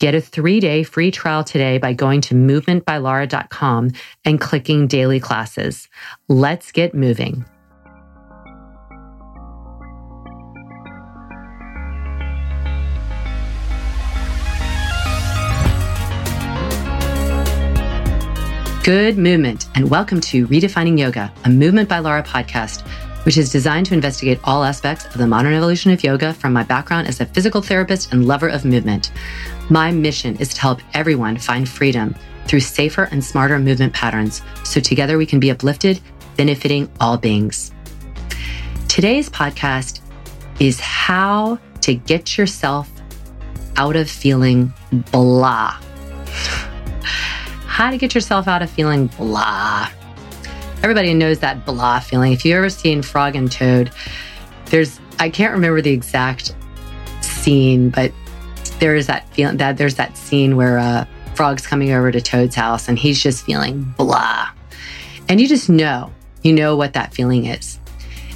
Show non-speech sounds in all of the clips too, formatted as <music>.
Get a three day free trial today by going to movementbylara.com and clicking daily classes. Let's get moving. Good movement, and welcome to Redefining Yoga, a Movement by Lara podcast, which is designed to investigate all aspects of the modern evolution of yoga from my background as a physical therapist and lover of movement. My mission is to help everyone find freedom through safer and smarter movement patterns so together we can be uplifted, benefiting all beings. Today's podcast is how to get yourself out of feeling blah how to get yourself out of feeling blah. Everybody knows that blah feeling. If you've ever seen Frog and Toad, there's, I can't remember the exact scene, but there is that feeling that there's that scene where uh, Frog's coming over to Toad's house and he's just feeling blah. And you just know, you know what that feeling is.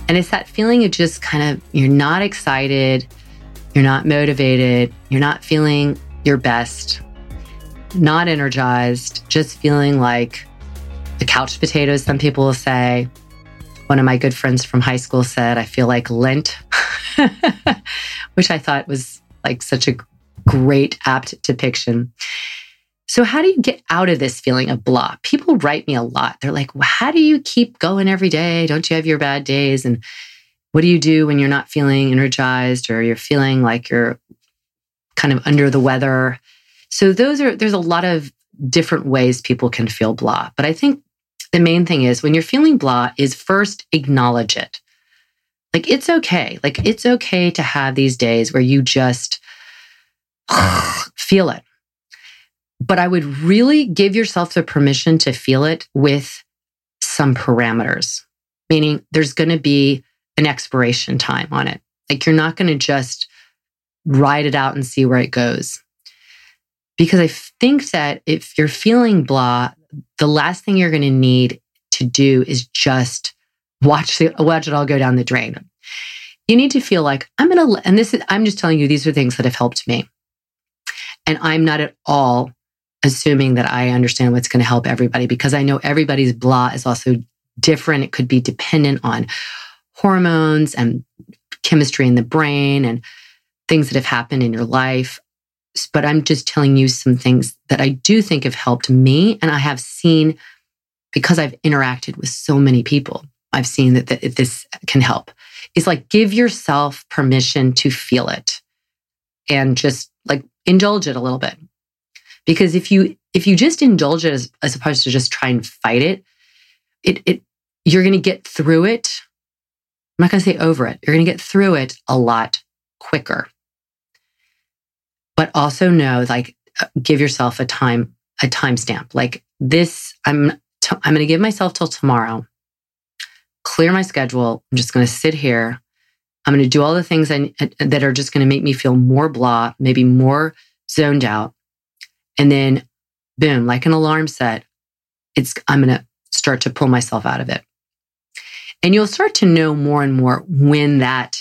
And it's that feeling of just kind of, you're not excited, you're not motivated, you're not feeling your best not energized, just feeling like the couch potatoes, some people will say. One of my good friends from high school said, I feel like lint, <laughs> which I thought was like such a great, apt depiction. So, how do you get out of this feeling of blah? People write me a lot. They're like, well, How do you keep going every day? Don't you have your bad days? And what do you do when you're not feeling energized or you're feeling like you're kind of under the weather? So those are, there's a lot of different ways people can feel blah. But I think the main thing is when you're feeling blah is first acknowledge it. Like it's okay. Like it's okay to have these days where you just <sighs> feel it. But I would really give yourself the permission to feel it with some parameters, meaning there's going to be an expiration time on it. Like you're not going to just ride it out and see where it goes. Because I think that if you're feeling blah, the last thing you're going to need to do is just watch the, watch it all go down the drain. You need to feel like I'm going to, and this is, I'm just telling you, these are things that have helped me. And I'm not at all assuming that I understand what's going to help everybody because I know everybody's blah is also different. It could be dependent on hormones and chemistry in the brain and things that have happened in your life but I'm just telling you some things that I do think have helped me. And I have seen, because I've interacted with so many people, I've seen that, that this can help. Is like give yourself permission to feel it and just like indulge it a little bit. Because if you if you just indulge it as, as opposed to just try and fight it, it it you're gonna get through it. I'm not gonna say over it. You're gonna get through it a lot quicker but also know like give yourself a time a timestamp. Like this i'm t- i'm going to give myself till tomorrow. Clear my schedule. I'm just going to sit here. I'm going to do all the things I, that are just going to make me feel more blah maybe more zoned out. And then boom like an alarm set it's i'm going to start to pull myself out of it. And you'll start to know more and more when that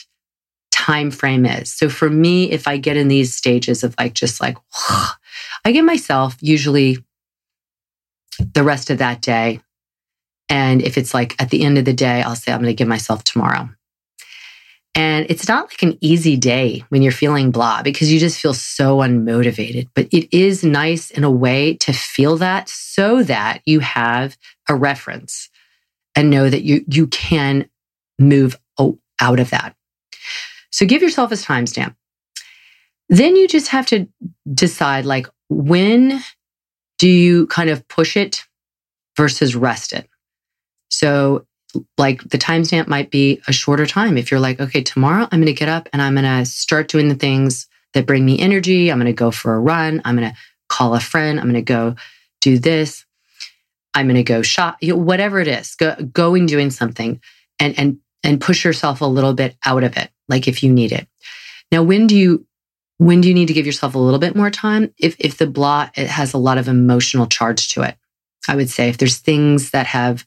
time frame is. So for me, if I get in these stages of like just like <sighs> I give myself usually the rest of that day. And if it's like at the end of the day, I'll say I'm going to give myself tomorrow. And it's not like an easy day when you're feeling blah because you just feel so unmotivated. But it is nice in a way to feel that so that you have a reference and know that you, you can move out of that. So give yourself a timestamp. Then you just have to decide like when do you kind of push it versus rest it? So like the timestamp might be a shorter time. If you're like, okay, tomorrow I'm going to get up and I'm going to start doing the things that bring me energy. I'm going to go for a run. I'm going to call a friend. I'm going to go do this. I'm going to go shop, you know, whatever it is, go, going doing something and, and, and push yourself a little bit out of it. Like if you need it. Now, when do you, when do you need to give yourself a little bit more time? If, if the blah, it has a lot of emotional charge to it. I would say if there's things that have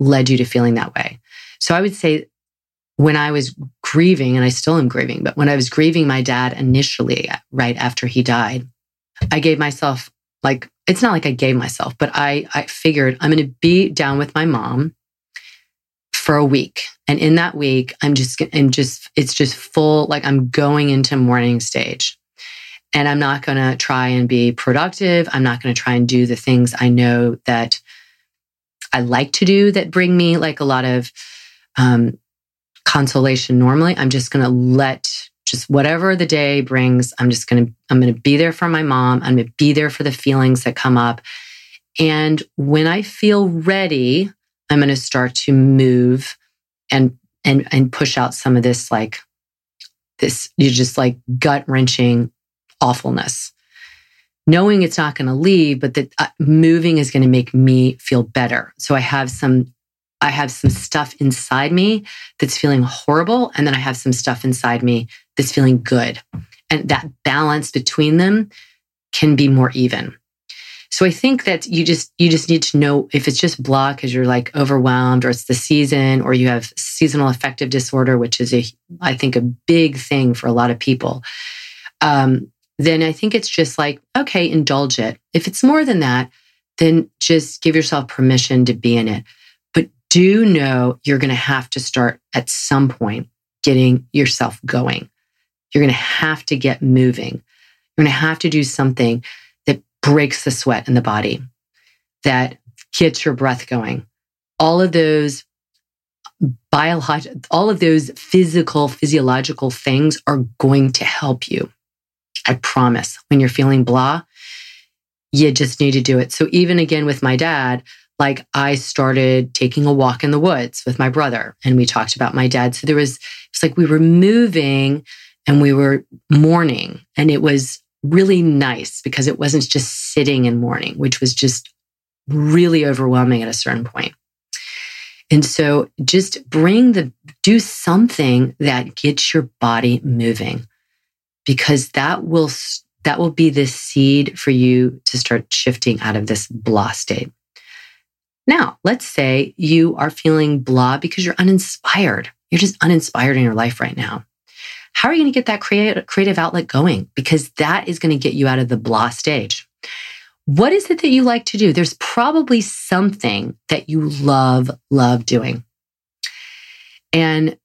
led you to feeling that way. So I would say when I was grieving, and I still am grieving, but when I was grieving my dad initially, right after he died, I gave myself like, it's not like I gave myself, but I, I figured I'm going to be down with my mom for a week. And in that week, I'm just, I'm just, it's just full, like I'm going into mourning stage. And I'm not going to try and be productive. I'm not going to try and do the things I know that I like to do that bring me like a lot of um, consolation normally. I'm just going to let just whatever the day brings, I'm just going to, I'm going to be there for my mom. I'm going to be there for the feelings that come up. And when I feel ready, I'm going to start to move and, and, and push out some of this, like this, you just like gut wrenching awfulness knowing it's not going to leave, but that uh, moving is going to make me feel better. So I have some, I have some stuff inside me that's feeling horrible. And then I have some stuff inside me that's feeling good. And that balance between them can be more even. So I think that you just you just need to know if it's just blah because you're like overwhelmed or it's the season or you have seasonal affective disorder, which is a I think a big thing for a lot of people. Um, then I think it's just like, okay, indulge it. If it's more than that, then just give yourself permission to be in it. But do know you're going to have to start at some point getting yourself going. You're going to have to get moving. You're going to have to do something breaks the sweat in the body, that gets your breath going. All of those biological, all of those physical, physiological things are going to help you. I promise when you're feeling blah, you just need to do it. So even again with my dad, like I started taking a walk in the woods with my brother and we talked about my dad. So there was, it's like we were moving and we were mourning and it was really nice because it wasn't just sitting and mourning, which was just really overwhelming at a certain point. And so just bring the, do something that gets your body moving because that will that will be the seed for you to start shifting out of this blah state. Now, let's say you are feeling blah because you're uninspired. You're just uninspired in your life right now. How are you going to get that creative, creative outlet going? Because that is going to get you out of the blah stage. What is it that you like to do? There's probably something that you love, love doing. And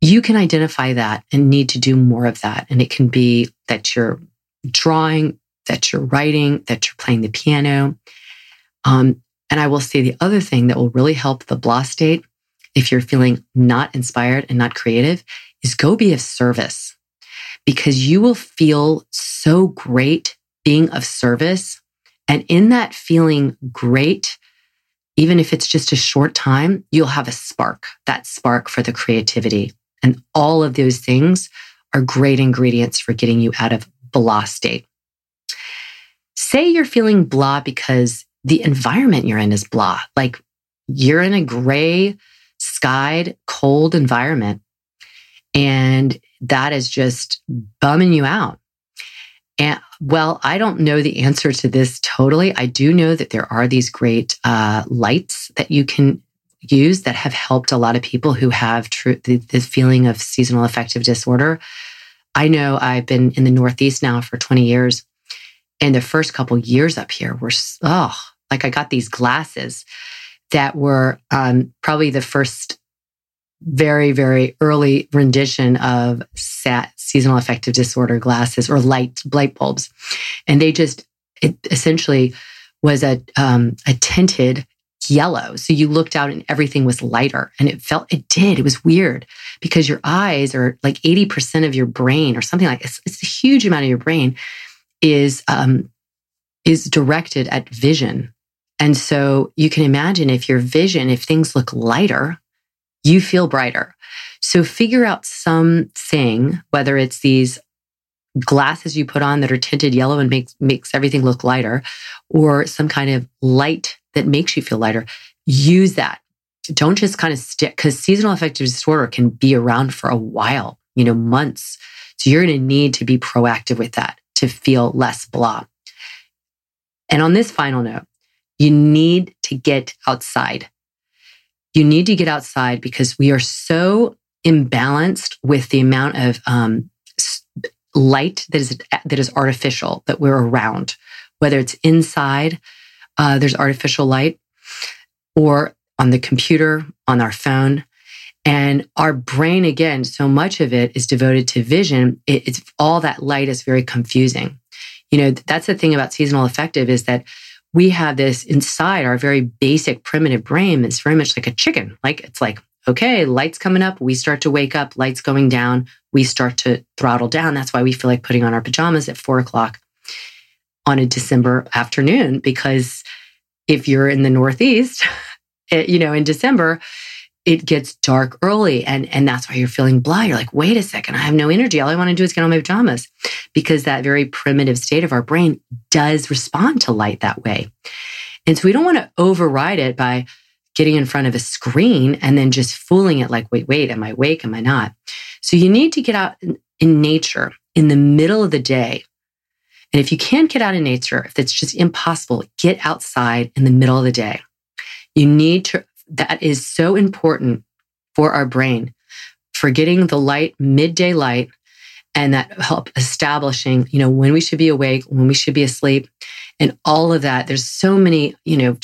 you can identify that and need to do more of that. And it can be that you're drawing, that you're writing, that you're playing the piano. Um, and I will say the other thing that will really help the blah state, if you're feeling not inspired and not creative, is go be of service because you will feel so great being of service. And in that feeling great, even if it's just a short time, you'll have a spark, that spark for the creativity. And all of those things are great ingredients for getting you out of blah state. Say you're feeling blah because the environment you're in is blah. Like you're in a gray, skied, cold environment. And that is just bumming you out. And well, I don't know the answer to this totally. I do know that there are these great uh, lights that you can use that have helped a lot of people who have true, the, the feeling of seasonal affective disorder. I know I've been in the Northeast now for 20 years. And the first couple years up here were, oh, like I got these glasses that were um, probably the first very, very early rendition of SAD, seasonal affective disorder glasses or light light bulbs. And they just, it essentially was a, um, a tinted yellow. So you looked out and everything was lighter and it felt, it did. It was weird because your eyes are like 80% of your brain or something like it's, it's a huge amount of your brain is, um, is directed at vision. And so you can imagine if your vision, if things look lighter, you feel brighter. So figure out something, whether it's these glasses you put on that are tinted yellow and makes makes everything look lighter, or some kind of light that makes you feel lighter. Use that. Don't just kind of stick because seasonal affective disorder can be around for a while, you know, months. So you're going to need to be proactive with that to feel less blah. And on this final note, you need to get outside. You need to get outside because we are so imbalanced with the amount of um, light that is that is artificial that we're around, whether it's inside, uh, there's artificial light, or on the computer, on our phone. And our brain, again, so much of it is devoted to vision. It, it's all that light is very confusing. You know, that's the thing about seasonal affective is that we have this inside our very basic primitive brain that's very much like a chicken. Like it's like, okay, lights coming up, we start to wake up, lights going down, we start to throttle down. That's why we feel like putting on our pajamas at four o'clock on a December afternoon, because if you're in the Northeast, it, <laughs> eh, you know, in December, it gets dark early and and that's why you're feeling blah. You're like wait a second i have no energy. All i want to do is get on my pajamas. Because that very primitive state of our brain does respond to light that way. And so we don't want to override it by getting in front of a screen and then just fooling it like wait wait am i awake? Am i not? So you need to get out in, nature in the middle of the day. And if you can't get out in nature if it's just impossible get outside in the middle of the day. You need to that is so important for our brain for getting the light, midday light, and that help establishing, you know, when we should be awake, when we should be asleep, and all of that. There's so many, you know,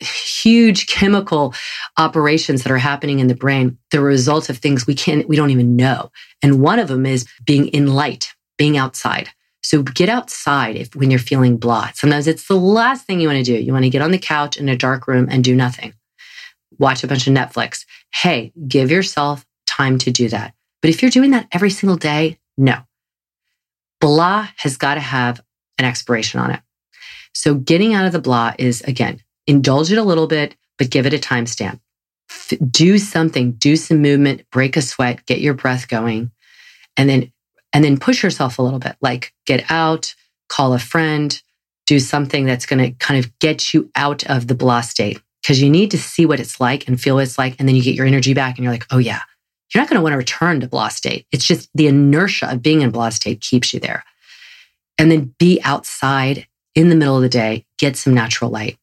huge chemical operations that are happening in the brain, the result of things we can't, we don't even know. And one of them is being in light, being outside. So get outside if when you're feeling blah. Sometimes it's the last thing you want to do. You want to get on the couch in a dark room and do nothing. Watch a bunch of Netflix. Hey, give yourself time to do that. But if you're doing that every single day, no. Blah has got to have an expiration on it. So getting out of the blah is again, indulge it a little bit, but give it a timestamp. do something, do some movement, break a sweat, get your breath going, and then and then push yourself a little bit, like get out, call a friend, do something that's going to kind of get you out of the blah state because you need to see what it's like and feel what it's like. And then you get your energy back and you're like, oh, yeah, you're not going to want to return to blah state. It's just the inertia of being in blah state keeps you there. And then be outside in the middle of the day, get some natural light,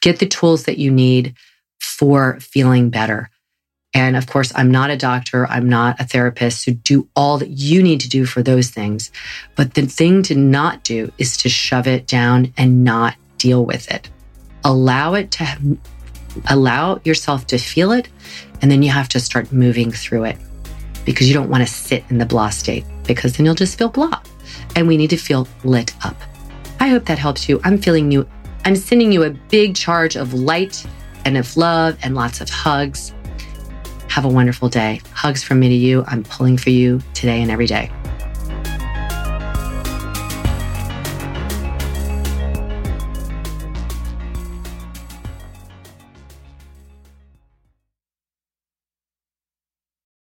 get the tools that you need for feeling better. And of course, I'm not a doctor, I'm not a therapist, so do all that you need to do for those things. But the thing to not do is to shove it down and not deal with it. Allow it to allow yourself to feel it, and then you have to start moving through it because you don't want to sit in the blah state because then you'll just feel blah. And we need to feel lit up. I hope that helps you. I'm feeling you. I'm sending you a big charge of light and of love and lots of hugs. Have a wonderful day. Hugs from me to you. I'm pulling for you today and every day.